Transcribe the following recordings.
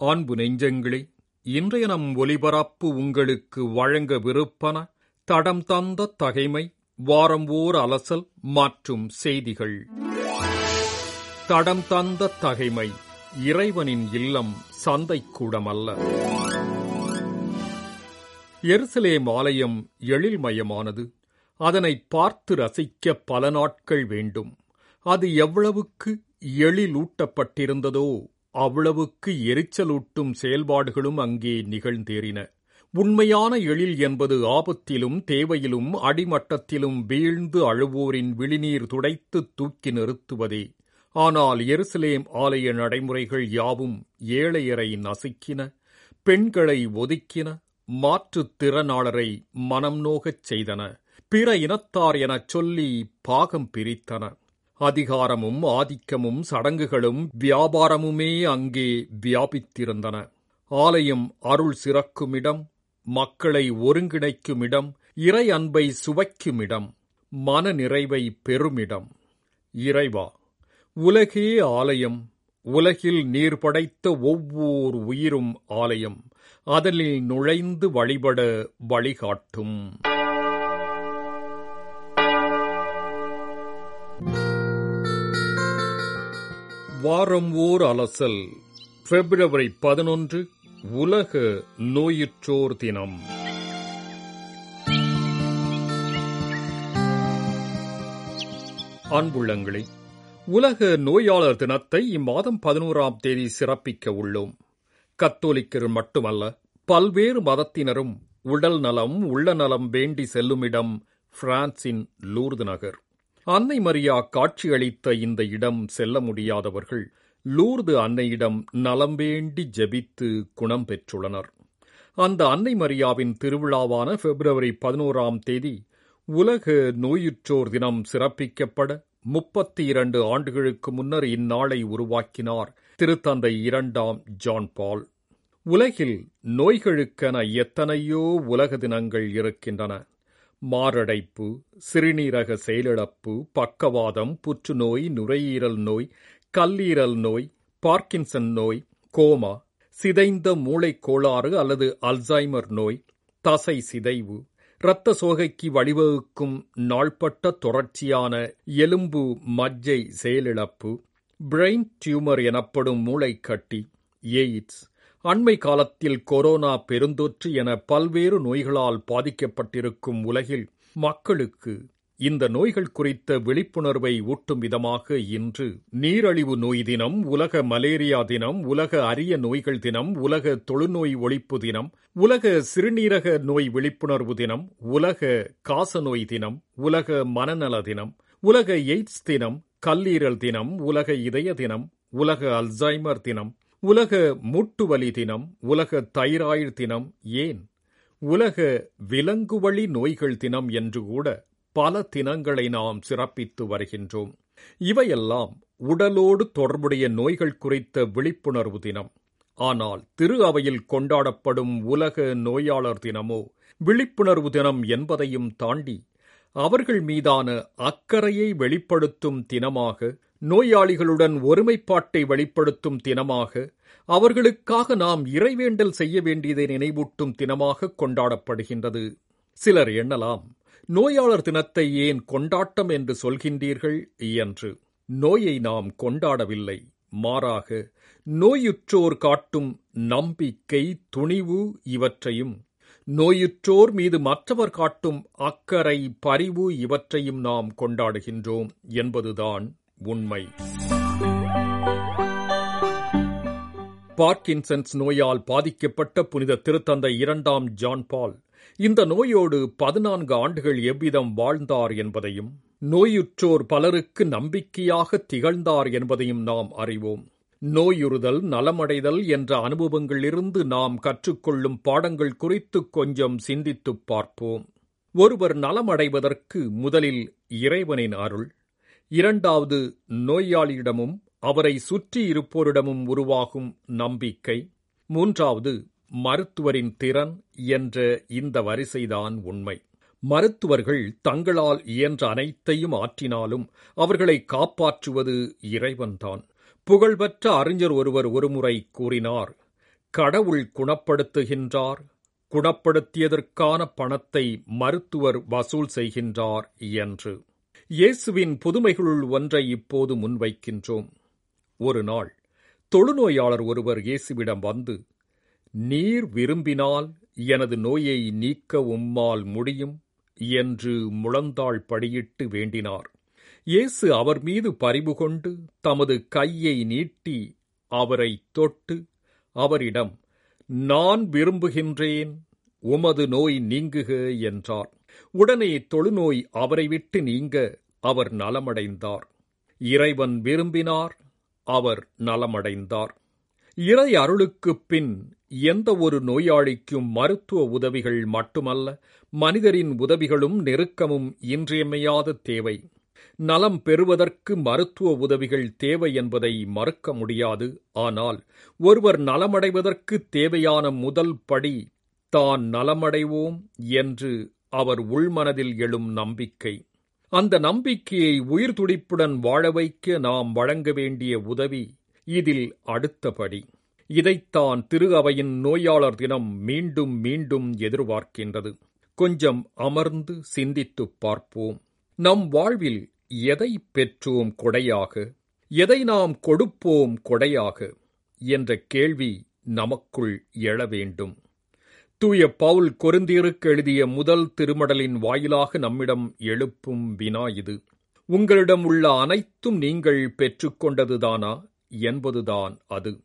அன்பு நெஞ்சங்களே இன்றைய நம் ஒலிபரப்பு உங்களுக்கு வழங்க விருப்பன தடம் தந்த தகைமை வாரம் ஓர் அலசல் மற்றும் செய்திகள். தடம் தந்த தகைமை இறைவனின் இல்லம் சந்தைக்கூடமல்ல. எருசலேம் ஆலயம் எழில்மயமானது. அதனை பார்த்து ரசிக்க பல நாட்கள் வேண்டும். அது எவ்வளவுக்கு எழிலூட்டப்பட்டிருந்ததோ அவ்வளவுக்கு எரிச்சலூட்டும் செயல்பாடுகளும் அங்கே நிகழ்ந்தேறின. உண்மையான எழில் என்பது ஆபத்திலும் தேவையிலும் அடிமட்டத்திலும் வீழ்ந்து அழுவோரின் விழிநீர் துடைத்து தூக்கி நிறுத்துவதே. ஆனால் எருசலேம் ஆலய நடைமுறைகள் யாவும் ஏழையரை நசுக்கின பெண்களை ஒதுக்கின மாற்றுத் திறனாளரை மனம் நோகச் செய்தன. பிற இனத்தார் எனச் சொல்லி பாகம் பிரித்தன. அதிகாரமும் ஆதிக்கமும் சடங்குகளும் வியாபாரமுமே அங்கே வியாபித்திருந்தன. ஆலயம் அருள் சிறக்குமிடம் மக்களை ஒருங்கிணைக்குமிடம் இறை அன்பை சுவைக்குமிடம் மன நிறைவை பெருமிடம் இறைவா உலகே ஆலயம் உலகில் நீர் படைத்த ஒவ்வொரு உயிரும் ஆலயம் அதனில் நுழைந்து வழிபட வழிகாட்டும். வாரம் ஓர் அலசல் பிப்ரவரி பதினொன்று உலக நோயுற்றோர் தினம். அன்புள்ளங்களே உலக நோயாளர் தினத்தை இம்மாதம் பதினோராம் தேதி சிறப்பிக்க உள்ளோம். கத்தோலிக்கர் மட்டுமல்ல பல்வேறு மதத்தினரும் உடல் நலம் உள்ள நலம் வேண்டி செல்லுமிடம் பிரான்சின் லூர்து நகர். அன்னை மரியா காட்சியளித்த இந்த இடம் செல்ல முடியாதவர்கள் லூர்து அன்னையிடம் நலம் வேண்டி ஜெபித்து குணம் பெற்றுள்ளனர். அந்த அன்னை மரியாவின் திருவிழாவான பிப்ரவரி பதினோராம் தேதி உலக நோயுற்றோர் தினம் சிறப்பிக்கப்பட முப்பத்தி இரண்டு ஆண்டுகளுக்கு முன்னர் இந்நாளை உருவாக்கினார் திருத்தந்தை இரண்டாம் ஜான் பால். உலகில் நோய்களுக்கென எத்தனையோ உலக தினங்கள் இருக்கின்றன. மாரடைப்பு சிறுநீரக செயலிழப்பு பக்கவாதம் புற்றுநோய் நுரையீரல் நோய் கல்லீரல் நோய் பார்க்கின்சன் நோய் கோமா சிதைந்த மூளைக் கோளாறு அல்லது அல்சைமர் நோய் தசை சிதைவு இரத்த சோகைக்கு வழிவகுக்கும் நாள்பட்ட தொடர்ச்சியான எலும்பு மஜ்ஜை செயலிழப்பு பிரெயின் டியூமர் எனப்படும் மூளைக்கட்டி எய்ட்ஸ் அண்மை காலத்தில் கொரோனா பெருந்தொற்று என பல்வேறு நோய்களால் பாதிக்கப்பட்டிருக்கும் உலகில் மக்களுக்கு இந்த நோய்கள் குறித்த விழிப்புணர்வை ஊட்டும் விதமாக இன்று நீரழிவு நோய் தினம் உலக மலேரியா தினம் உலக அரிய நோய்கள் தினம் உலக தொழுநோய் ஒழிப்பு தினம் உலக சிறுநீரக நோய் விழிப்புணர்வு தினம் உலக காசநோய் தினம் உலக மனநல தினம் உலக எய்ட்ஸ் தினம் கல்லீரல் தினம் உலக இதய தினம் உலக அல்சைமர் தினம் உலக முட்டுவலி தினம் உலக தைராய்டு தினம் ஏன்? உலக விலங்குவழி நோய்கள் தினம் என்று கூட பல தினங்களை நாம் சிறப்பித்து வருகின்றோம். இவையெல்லாம் உடலோடு தொடர்புடைய நோய்கள் குறித்த விழிப்புணர்வு தினம். ஆனால் திரு அவையில் கொண்டாடப்படும் உலக நோயாளர் தினமோ விழிப்புணர்வு தினம் என்பதையும் தாண்டி அவர்கள் மீதான அக்கறையை வெளிப்படுத்தும் தினமாக நோயாளிகளுடன் ஒருமைப்பாட்டை வெளிப்படுத்தும் தினமாக அவர்களுக்காக நாம் இறைவேண்டல் செய்ய வேண்டியதை நினைவூட்டும் தினமாக கொண்டாடப்படுகின்றது. சிலர் எண்ணலாம் நோயாளர் தினத்தை ஏன் கொண்டாட்டம் என்று சொல்கின்றீர்கள் என்று. நோயை நாம் கொண்டாடவில்லை. மாறாக நோயுற்றோர் காட்டும் நம்பிக்கை துணிவு இவற்றையும் நோயுற்றோர் மீது மற்றவர் காட்டும் அக்கறை பரிவு இவற்றையும் நாம் கொண்டாடுகின்றோம் என்பதுதான் உண்மை. பார்க்கின்சன்ஸ் நோயால் பாதிக்கப்பட்ட புனித திருத்தந்தை இரண்டாம் ஜான் பால். இந்த நோயோடு பதினான்கு ஆண்டுகள் எவ்விதம் வாழ்ந்தார் என்பதையும் நோயுற்றோர் பலருக்கு நம்பிக்கையாக திகழ்ந்தார் என்பதையும் நாம் அறிவோம். நோயுறுதல் நலமடைதல் என்ற அனுபவங்களிலிருந்து நாம் கற்றுக்கொள்ளும் பாடங்கள் குறித்து கொஞ்சம் சிந்தித்துப் பார்ப்போம். ஒருவர் நலமடைவதற்கு முதலில் இறைவனின் அருள் இரண்டாவது நோயாளியிடமும் அவரை சுற்றியிருப்போரிடமும் உருவாகும் நம்பிக்கை. மூன்றாவது மருத்துவரின் திறன் என்ற இந்த வரிசைதான் உண்மை. மருத்துவர்கள் தங்களால் இயன்ற அனைத்தையும் ஆற்றினாலும் அவர்களை காப்பாற்றுவது இறைவன்தான். புகழ்பெற்ற அறிஞர் ஒருவர் ஒருமுறை கூறினார் கடவுள் குணப்படுத்துகின்றார் குணப்படுத்தியதற்கான பணத்தை மருத்துவர் வசூல் செய்கின்றார் என்று. இயேசுவின் புதுமைகளுள் ஒன்றை இப்போது முன்வைக்கின்றோம். ஒரு நாள் தொழுநோயாளர் ஒருவர் இயேசுவிடம் வந்து நீர் விரும்பினால் எனது நோயை நீக்க உம்மால் முடியும் என்று முழந்தாள் படியிட்டு வேண்டினார். இயேசு அவர் மீது பரிவு கொண்டு தமது கையை நீட்டி அவரை தொட்டு அவரிடம் நான் விரும்புகின்றேன் உமது நோய் நீங்குக என்றார். உடனே தொழுநோய் அவரை விட்டு நீங்க அவர் நலமடைந்தார். இறைவன் விரும்பினார் அவர் நலமடைந்தார். இறை அருளுக்குப் பின் எந்த ஒரு நோயாளிக்கும் மருத்துவ உதவிகள் மட்டுமல்ல மனிதரின் உதவிகளும் நெருக்கமும் இன்றியமையாத தேவை. நலம் பெறுவதற்கு மருத்துவ உதவிகள் தேவை என்பதை மறுக்க முடியாது. ஆனால் ஒருவர் நலமடைவதற்கு தேவையான முதல் படி தான் நலமடைவோம் என்று அவர் உள்மனதில் எழும் நம்பிக்கை. அந்த நம்பிக்கையை உயிர் துடிப்புடன் வாழ வைக்க நாம் வழங்க வேண்டிய உதவி இதில் அடுத்தபடி. இதைத்தான் திரு அவையின் நோயாளர் தினம் மீண்டும் மீண்டும் எதிர்பார்க்கின்றது. கொஞ்சம் அமர்ந்து சிந்தித்துப் பார்ப்போம். நம் வாழ்வில் எதை பெற்றோம் கொடையாக? எதை நாம் கொடுப்போம் கொடையாக? என்ற கேள்வி நமக்குள் எழ வேண்டும். தூய பவுல் கொருந்தியருக்கு எழுதிய முதல் திருமடலின் வாயிலாக நம்மிடம் எழுப்பும் வினா இது. உங்களிடம் உள்ள அனைத்தும் நீங்கள் பெற்றுக்கொண்டதுதானா? என்பதுதான் அது.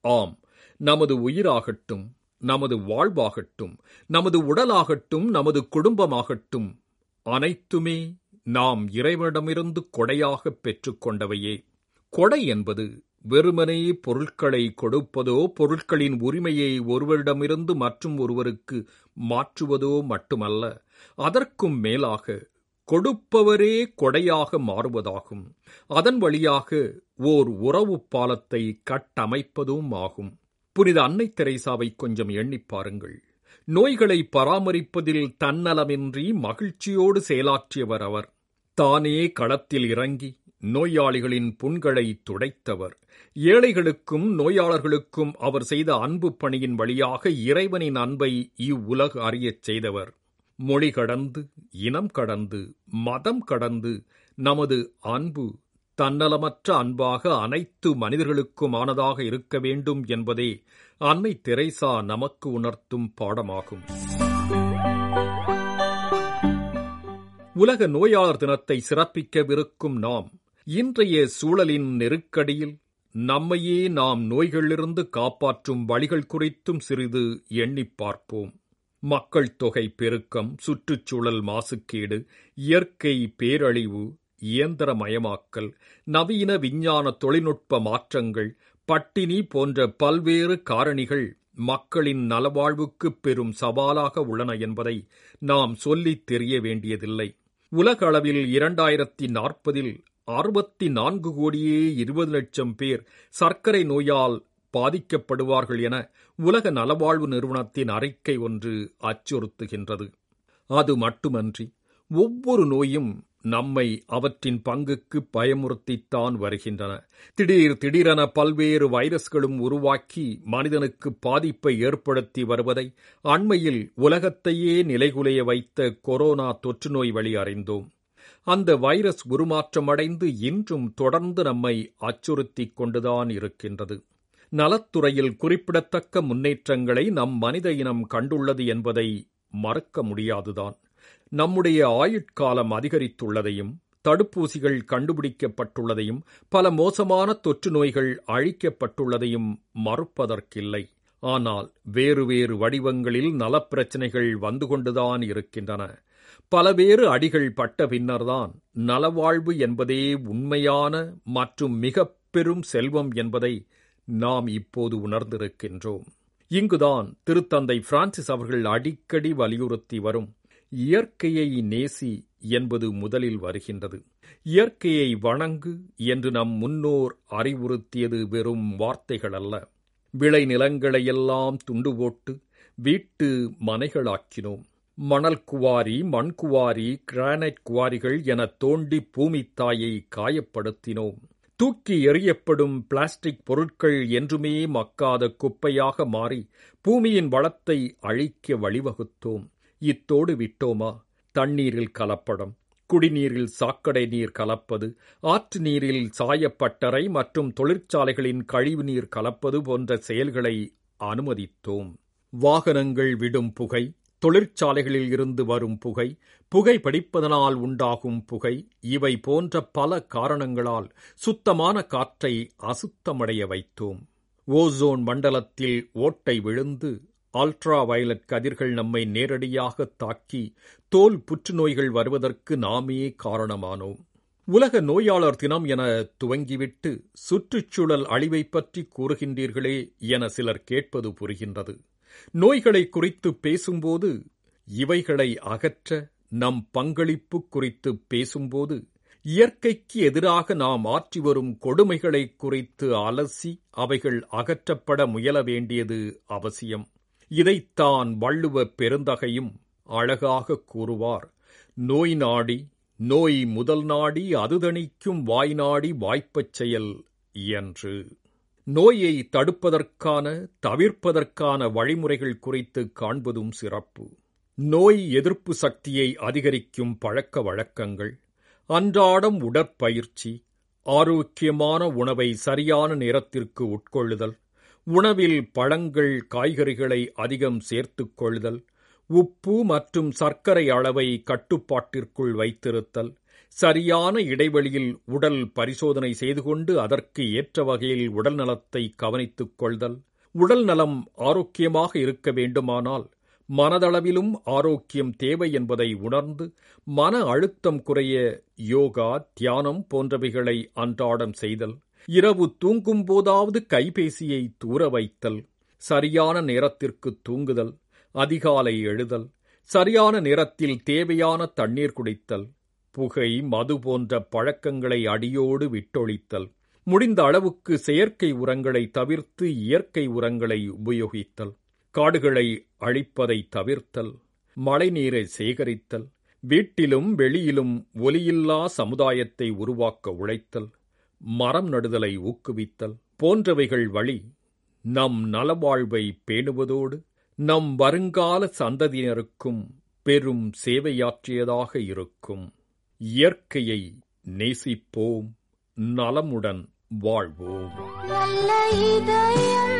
ஆம் நமது உயிராகட்டும் நமது வாழ்வாகட்டும் நமது உடலாகட்டும் நமது குடும்பமாகட்டும் அனைத்துமே நாம் இறைவனிடமிருந்து கொடையாகப் பெற்றுக்கொண்டவையே. கொடை என்பது வெறுமனே பொருட்களை கொடுப்பதோ பொருட்களின் உரிமையை ஒருவரிடமிருந்து மற்றும் ஒருவருக்கு மாற்றுவதோ மட்டுமல்ல அதற்கும் மேலாக கொடுப்பவரே கொடையாக மாறுவதாகும். அதன் வழியாக ஓர் உறவு பாலத்தை கட்டமைப்பதும் ஆகும். புனித அன்னை தெரேசாவை கொஞ்சம் எண்ணிப் பாருங்கள். நோய்களை பராமரிப்பதில் தன்னலமின்றி மகிழ்ச்சியோடு செயலாற்றியவர் அவர். தானே களத்தில் இறங்கி நோயாளிகளின் புண்களை துடைத்தவர். ஏழைகளுக்கும் நோயாளர்களுக்கும் அவர் செய்த அன்பு பணியின் வழியாக இறைவனின் அன்பை இவ்வுலக அறியச் செய்தவர். மொழி கடந்து இனம் கடந்து மதம் கடந்து நமது அன்பு தன்னலமற்ற அன்பாக அனைத்து மனிதர்களுக்குமானதாக இருக்க வேண்டும் என்பதே அன்னை தெரேசா நமக்கு உணர்த்தும் பாடமாகும். உலக நோயாளர் தினத்தை சிறப்பிக்கவிருக்கும் நாம் இன்றைய சூழலின் நெருக்கடியில் நம்மையே நாம் நோய்களிலிருந்து காப்பாற்றும் வழிகள் குறித்தும் சிறிது எண்ணிப் பார்ப்போம். மக்கள் தொகை பெருக்கம் சுற்றுச்சூழல் மாசுக்கேடு இயற்கை பேரழிவு இயந்திரமயமாக்கல் நவீன விஞ்ஞான தொழில்நுட்ப மாற்றங்கள் பட்டினி போன்ற பல்வேறு காரணிகள் மக்களின் நலவாழ்வுக்கு பெரும் சவாலாக உள்ளன என்பதை நாம் சொல்லித் தெரிய வேண்டியதில்லை. உலக அளவில் இரண்டாயிரத்தி நாற்பதில் அறுபத்தி நான்கு கோடியே இருபது லட்சம் பேர் சர்க்கரை நோயால் பாதிக்கப்படுவார்கள் என உலக நலவாழ்வு நிறுவனத்தின் அறிக்கை ஒன்று அச்சுறுத்துகின்றது. அது மட்டுமன்றி ஒவ்வொரு நோயும் நம்மை அவற்றின் பங்குக்கு பயமுறுத்தித்தான் வருகின்றன. திடீர் திடீரென பல்வேறு வைரஸ்களும் உருவாக்கி மனிதனுக்கு பாதிப்பை ஏற்படுத்தி வருவதை அண்மையில் உலகத்தையே நிலைகுலைய வைத்த கொரோனா தொற்றுநோய் வழி அறிந்தோம். அந்த வைரஸ் உருமாற்றமடைந்து இன்றும் தொடர்ந்து நம்மை அச்சுறுத்திக் கொண்டுதான் இருக்கின்றது. நலத்துறையில் குறிப்பிடத்தக்க முன்னேற்றங்களை நம் மனித இனம் கண்டுள்ளது என்பதை மறக்க முடியாதுதான். நம்முடைய ஆயுட்காலம் அதிகரித்துள்ளதையும் தடுப்பூசிகள் கண்டுபிடிக்கப்பட்டுள்ளதையும் பல மோசமான தொற்று நோய்கள் அழிக்கப்பட்டுள்ளதையும் மறுப்பதற்கில்லை. ஆனால் வேறு வேறு வடிவங்களில் நலப்பிரச்சினைகள் வந்து கொண்டுதான் இருக்கின்றன. பலவேறு அடிகள் பட்ட பின்னர்தான் நலவாழ்வு என்பதே உண்மையான மற்றும் மிகப் பெரும் செல்வம் என்பதை நாம் இப்போது உணர்ந்திருக்கின்றோம். இங்குதான் திருத்தந்தை பிரான்சிஸ் அவர்கள் அடிக்கடி வலியுறுத்தி வரும் இயற்கையை நேசி என்பது முதலில் வருகின்றது. இயற்கையை வணங்கு என்று நம் முன்னோர் அறிவுறுத்தியது வெறும் வார்த்தைகள் அல்ல விளைநிலங்களையெல்லாம் துண்டு போட்டு வீட்டு மனைகளாக்கினோம். மணல் குவாரி மண் குவாரி கிரானைட் குவாரிகள் என தோண்டி பூமித்தாயை காயப்படுத்தினோம். தூக்கி எறியப்படும் பிளாஸ்டிக் பொருட்கள் என்றுமே மக்காத குப்பையாக மாறி பூமியின் வளத்தை அழிக்க வழிவகுத்தோம். இத்தோடு விட்டோமா? தண்ணீரில் கலப்படம் குடிநீரில் சாக்கடை நீர் கலப்பது ஆற்று நீரில் சாயப்பட்டறை மற்றும் தொழிற்சாலைகளின் கழிவுநீர் கலப்பது போன்ற செயல்களை அனுமதித்தோம். வாகனங்கள் விடும் புகை தொழிற்சாலைகளில் இருந்து வரும் புகை புகை படிப்பதனால் உண்டாகும் புகை இவை போன்ற பல காரணங்களால் சுத்தமான காற்றை அசுத்தமடைய வைத்தோம். ஓசோன் மண்டலத்தில் ஓட்டை விழுந்து அல்ட்ரா வயலட் கதிர்கள் நம்மை நேரடியாக தாக்கி தோல் புற்றுநோய்கள் வருவதற்கு நாமே காரணமானோம். உலக நோயாளர் தினம் என துவங்கிவிட்டு சுற்றுச்சூழல் அழிவை பற்றி கூறுகின்றீர்களே என சிலர் கேட்பது புரிகின்றது. நோய்களை குறித்து பேசும்போது இவைகளை அகற்ற நம் பங்களிப்பு குறித்து பேசும்போது இயற்கைக்கு எதிராக நாம் ஆற்றி வரும் கொடுமைகளை குறித்து அலசி அவைகள் அகற்றப்பட முயல வேண்டியது அவசியம். இதைத்தான் வள்ளுவ பெருந்தகையும் அழகாக கூறுவார். நோய் நாடி நோய் முதல் நாடி அதுதணிக்கும் வாய் நாடி வாய்ப்பச் செயல் என்று. நோயை தடுப்பதற்கான தவிர்ப்பதற்கான வழிமுறைகள் குறித்து காண்பதும் சிறப்பு. நோய் எதிர்ப்பு சக்தியை அதிகரிக்கும் பழக்க வழக்கங்கள் அன்றாடம் உடற்பயிற்சி ஆரோக்கியமான உணவை சரியான நேரத்திற்கு உட்கொள்ளுதல் உணவில் பழங்கள் காய்கறிகளை அதிகம் சேர்த்துக் கொள்ளுதல் உப்பு மற்றும் சர்க்கரை அளவை கட்டுப்பாட்டிற்குள் வைத்திருத்தல் சரியான இடைவெளியில் உடல் பரிசோதனை செய்து கொண்டு அதற்கு ஏற்ற வகையில் உடல் நலத்தை கவனித்துக் கொள்தல். உடல் நலம் ஆரோக்கியமாக இருக்க வேண்டுமானால் மனதளவிலும் ஆரோக்கியம் தேவை என்பதை உணர்ந்து மன அழுத்தம் குறைய யோகா தியானம் போன்றவைகளை அன்றாடம் செய்தல். இரவு தூங்கும் போதாவது கைபேசியை தூர வைத்தல். சரியான நேரத்திற்கு தூங்குதல். அதிகாலை எழுதல். சரியான நேரத்தில் தேவையான தண்ணீர் குடித்தல். புகை மது போன்ற பழக்கங்களை அடியோடு விட்டொழித்தல் முடிந்த அளவுக்கு செயற்கை உரங்களை தவிர்த்து இயற்கை உரங்களை உபயோகித்தல் காடுகளை அழிப்பதை தவிர்த்தல் மழைநீரை சேகரித்தல் வீட்டிலும் வெளியிலும் ஒலியில்லா சமுதாயத்தை உருவாக்க உழைத்தல் மரம் நடுதலை ஊக்குவித்தல் போன்றவைகள் வழி நம் நலவாழ்வை பேணுவதோடு நம் வருங்கால சந்ததியினருக்கும் பெரும் சேவையாற்றியதாக இருக்கும். இயற்கையை நேசிப்போம் நலமுடன் வாழ்வோம். நல்ல இதயம்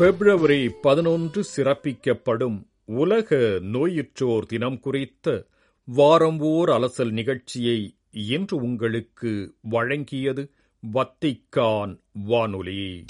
பிப்ரவரி பதினொன்று சிறப்பிக்கப்படும் உலக நோயுற்றோர் தினம் குறித்த வாரம் ஓர் அலசல் நிகழ்ச்சியை இன்று உங்களுக்கு வழங்கியது வத்திக்கான் வானொலி.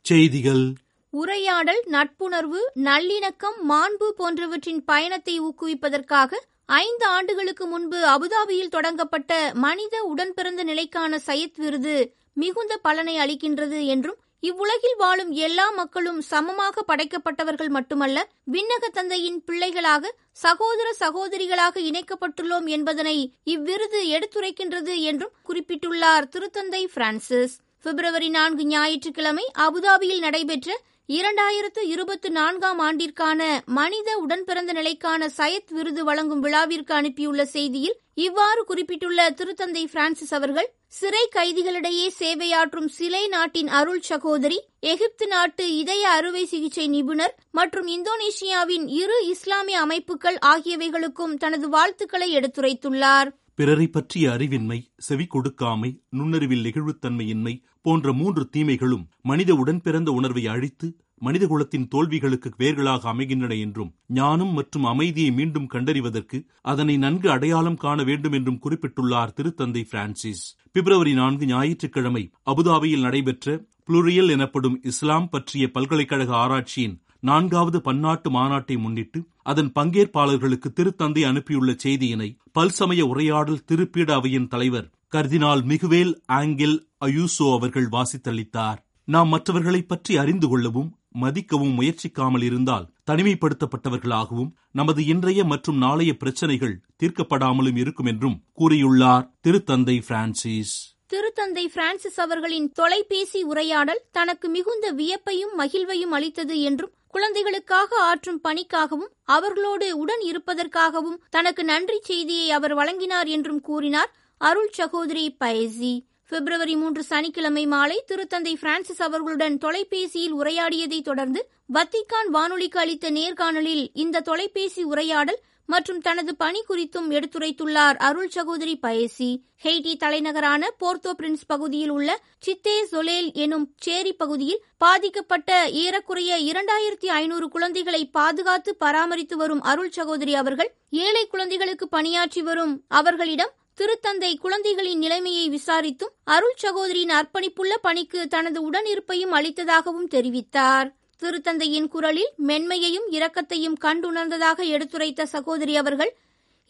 செய்திகள். உரையாடல் நட்புணர்வு நல்லிணக்கம் மாண்பு போன்றவற்றின் பயணத்தை ஊக்குவிப்பதற்காக ஐந்து ஆண்டுகளுக்கு முன்பு அபுதாபியில் தொடங்கப்பட்ட மனித உடன்பிறந்த நிலைக்கான சையத் விருது மிகுந்த பலனை அளிக்கின்றது என்றும் இவ்வுலகில் வாழும் எல்லா மக்களும் சமமாக படைக்கப்பட்டவர்கள் மட்டுமல்ல விண்ணக தந்தையின் பிள்ளைகளாக சகோதர சகோதரிகளாக இணைக்கப்பட்டுள்ளோம் என்பதனை இவ்விருது எடுத்துரைக்கின்றது என்றும் குறிப்பிட்டுள்ளார் திருத்தந்தை பிரான்சிஸ். பிப்ரவரி நான்கு ஞாயிற்றுக்கிழமை அபுதாபியில் நடைபெற்ற இரண்டாயிரத்து இருபத்தி நான்காம் ஆண்டிற்கான மனித உடன்பிறந்த நிலைக்கான சயத் விருது வழங்கும் விழாவிற்கு அனுப்பியுள்ள செய்தியில் இவ்வாறு குறிப்பிட்டுள்ள திருத்தந்தை பிரான்சிஸ் அவர்கள் சிறை கைதிகளிடையே சேவையாற்றும் சிலை நாட்டின் அருள் சகோதரி எகிப்து நாட்டு இதய அறுவை சிகிச்சை நிபுணர் மற்றும் இந்தோனேஷியாவின் இரு இஸ்லாமிய அமைப்புகள் ஆகியவைகளுக்கும் தனது வாழ்த்துக்களை எடுத்துரைத்துள்ளார். பிறரை பற்றிய அறிவின்மை செவி கொடுக்காமை நுண்ணறிவில் நெகிழ்வுத்தன்மையின்மை போன்ற மூன்று தீமைகளும் மனித உடன்பிறந்த உணர்வை அழித்து மனிதகுலத்தின் தோல்விகளுக்கு வேர்களாக அமைகின்றன என்றும் ஞானம் மற்றும் அமைதியை மீண்டும் கண்டறிவதற்கு அதனை நன்கு அடையாளம் காண வேண்டும் என்றும் குறிப்பிட்டுள்ளார் திருத்தந்தை பிரான்சிஸ். பிப்ரவரி நான்கு ஞாயிற்றுக்கிழமை அபுதாபியில் நடைபெற்ற புளுரியல் எனப்படும் இஸ்லாம் பற்றிய பல்கலைக்கழக ஆராய்ச்சியின் நான்காவது பன்னாட்டு மாநாட்டை முன்னிட்டு அதன் பங்கேற்பாளர்களுக்கு திருத்தந்தை அனுப்பியுள்ள செய்தியினை பல்சமய உரையாடல் திருப்பீட அவையின் தலைவர் கர்தினால் மிகுவேல் ஆங்கில் அயூசோ அவர்கள் வாசித்தளித்தார். நாம் மற்றவர்களை பற்றி அறிந்து கொள்ளவும் மதிக்கவும் முயற்சிக்காமல் இருந்தால் தனிமைப்படுத்தப்பட்டவர்களாகவும் நமது இன்றைய மற்றும் நாளைய பிரச்சனைகள் தீர்க்கப்படாமலும் இருக்கும் என்றும் கூறியுள்ளார் திருத்தந்தை பிரான்சிஸ். திருத்தந்தை பிரான்சிஸ் அவர்களின் தொலைபேசி உரையாடல் தனக்கு மிகுந்த வியப்பையும் மகிழ்வையும் அளித்தது என்றும் குழந்தைகளுக்காக ஆற்றும் பணிக்காகவும் அவர்களோடு உடன் இருப்பதற்காகவும் தனக்கு நன்றி செய்தியை அவர் வழங்கினார் என்றும் கூறினார். அருள் சகோதரி பைசி. பிப்ரவரி மூன்று சனிக்கிழமை மாலை திருத்தந்தை பிரான்சிஸ் அவர்களுடன் தொலைபேசியில் உரையாடியதைத் தொடர்ந்து வத்திக்கான் வானொலிக்கு அளித்த நேர்காணலில் இந்த தொலைபேசி உரையாடல் மற்றும் தனது பணி குறித்தும் எடுத்துரைத்துள்ளார் அருள் சகோதரி பயசி ஹெய்டி தலைநகரான போர்த்தோ பிரின்ஸ் பகுதியில் உள்ள சித்தே சொலேல் எனும் சேரி பகுதியில் பாதிக்கப்பட்ட ஏறக்குறைய இரண்டாயிரத்தி ஐநூறு குழந்தைகளை பாதுகாத்து பராமரித்து வரும் அருள் சகோதரி அவர்கள் ஏழை குழந்தைகளுக்கு பணியாற்றி வரும் அவர்களிடம் திருத்தந்தை குழந்தைகளின் நிலைமையை விசாரித்தும் அருள் சகோதரியின் அர்ப்பணிப்புள்ள பணிக்கு தனது உடனிருப்பையும் அளித்ததாகவும் தெரிவித்தார். திருத்தந்தையின் குரலில் மென்மையையும் இரக்கத்தையும் கண்டுணர்ந்ததாக எடுத்துரைத்த சகோதரி அவர்கள்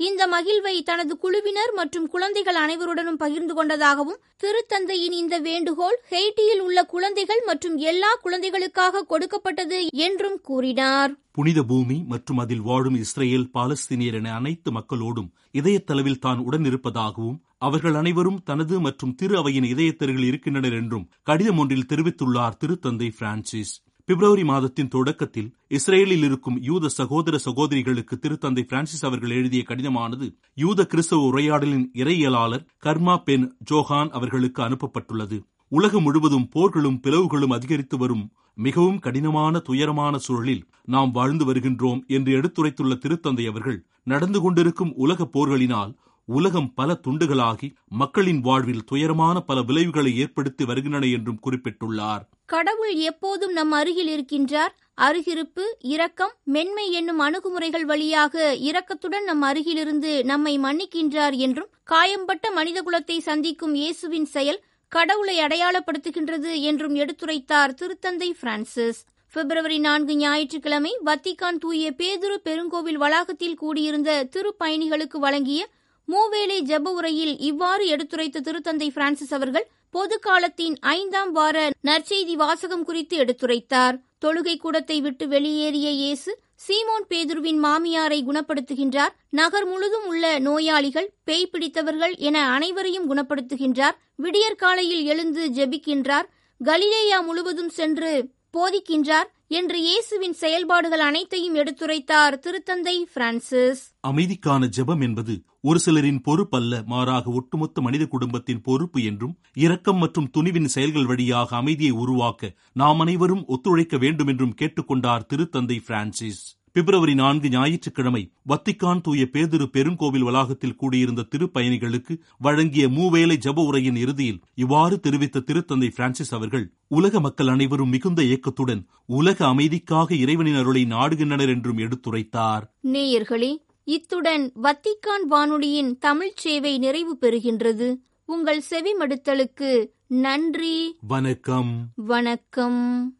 இந்த மகிழ்வை தனது குழுவினர் மற்றும் குழந்தைகள் அனைவருடனும் பகிர்ந்து கொண்டதாகவும் திருத்தந்தையின் இந்த வேண்டுகோள் ஹெய்டியில் உள்ள குழந்தைகள் மற்றும் எல்லா குழந்தைகளுக்காக கொடுக்கப்பட்டது என்றும் கூறினார். புனித பூமி மற்றும் அதில் வாழும் இஸ்ரேல் பாலஸ்தீனியர் என அனைத்து மக்களோடும் இதயத்தளவில் தான் உடன் இருப்பதாகவும் அவர்கள் அனைவரும் தனது மற்றும் திரு அவையின் இதயத்தருகில் இருக்கின்றனர் என்றும் கடிதம் ஒன்றில் தெரிவித்துள்ளார் திருத்தந்தை பிரான்சிஸ். பிப்ரவரி மாதத்தின் தொடக்கத்தில் இஸ்ரேலில் இருக்கும் யூத சகோதர சகோதரிகளுக்கு திருத்தந்தை பிரான்சிஸ் அவர்கள் எழுதிய கடிதமானது யூத கிறிஸ்தவ உரையாடலின் இறையியலாளர் கர்மா பென் ஜோஹான் அவர்களுக்கு அனுப்பப்பட்டுள்ளது. உலகம் முழுவதும் போர்களும் பிளவுகளும் அதிகரித்து வரும் மிகவும் கடினமான துயரமான சூழலில் நாம் வாழ்ந்து வருகின்றோம் என்று எடுத்துரைத்துள்ள திருத்தந்தை அவர்கள் நடந்து கொண்டிருக்கும் உலக போர்களினால் உலகம் பல துண்டுகளாகி மக்களின் வாழ்வில் துயரமான பல விளைவுகளை ஏற்படுத்தி வருகின்றன என்றும் குறிப்பிட்டுள்ளார். கடவுள் எப்போதும் நம் அருகில் இருக்கின்றார். அருகிருப்பு இரக்கம் மென்மை என்னும் அணுகுமுறைகள் வழியாக இரக்கத்துடன் நம் அருகிலிருந்து நம்மை மன்னிக்கின்றார் என்றும் காயம்பட்ட மனிதகுலத்தை சந்திக்கும் இயேசுவின் செயல் கடவுளை அடையாளப்படுத்துகின்றது என்றும் எடுத்துரைத்தார் திருத்தந்தை பிரான்சிஸ். பிப்ரவரி நான்கு ஞாயிற்றுக்கிழமை வத்திக்கான் தூய பேதுரு பெருங்கோவில் வளாகத்தில் கூடியிருந்த திருப்பயணிகளுக்கு வழங்கிய மூவேளை ஜெப உரையில் இவ்வாறு எடுத்துரைத்த திருத்தந்தை பிரான்சிஸ் அவர்கள் பொது காலத்தின் ஐந்தாம் வார நற்செய்தி வாசகம் குறித்து எடுத்துரைத்தார். தொழுகை கூடத்தை விட்டு வெளியேறிய இயேசு சீமோன் பேதுருவின் மாமியாரை குணப்படுத்துகின்றார். நகர் முழுதும் உள்ள நோயாளிகள் பேய் பிடித்தவர்கள் என அனைவரையும் குணப்படுத்துகின்றார். விடியற்காலையில் எழுந்து ஜெபிக்கின்றார். கலிலேயா முழுவதும் சென்று போதிக்கின்றார் என்று இயேசுவின் செயல்பாடுகள் அனைத்தையும் எடுத்துரைத்தார் திருத்தந்தை பிரான்சிஸ். அமைதிக்கான ஜெபம் என்பது ஒரு சிலரின் பொறுப்பல்ல மாறாக ஒட்டுமொத்த மனித குடும்பத்தின் பொறுப்பு என்றும் இரக்கம் மற்றும் துணிவின் செயல்கள் வழியாக அமைதியை உருவாக்க நாம் அனைவரும் ஒத்துழைக்க வேண்டும் என்றும் கேட்டுக்கொண்டார் திருத்தந்தை பிரான்சிஸ். பிப்ரவரி நான்கு ஞாயிற்றுக்கிழமை வத்திக்கான் தூய பேதிரு பெருங்கோவில் வளாகத்தில் கூடியிருந்த திருப்பயணிகளுக்கு வழங்கிய மூவேளை ஜப உரையின் இறுதியில் இவ்வாறு தெரிவித்த திருத்தந்தை பிரான்சிஸ் அவர்கள் உலக மக்கள் அனைவரும் மிகுந்த இயக்கத்துடன் உலக அமைதிக்காக இறைவனின் அருளை நாடுகின்றனர் என்றும் எடுத்துரைத்தார். நேயர்களே இத்துடன் வத்திக்கான் வானொலியின் தமிழ்ச் சேவை நிறைவு பெறுகின்றது. உங்கள் செவிமடுத்தலுக்கு நன்றி. வணக்கம். வணக்கம்.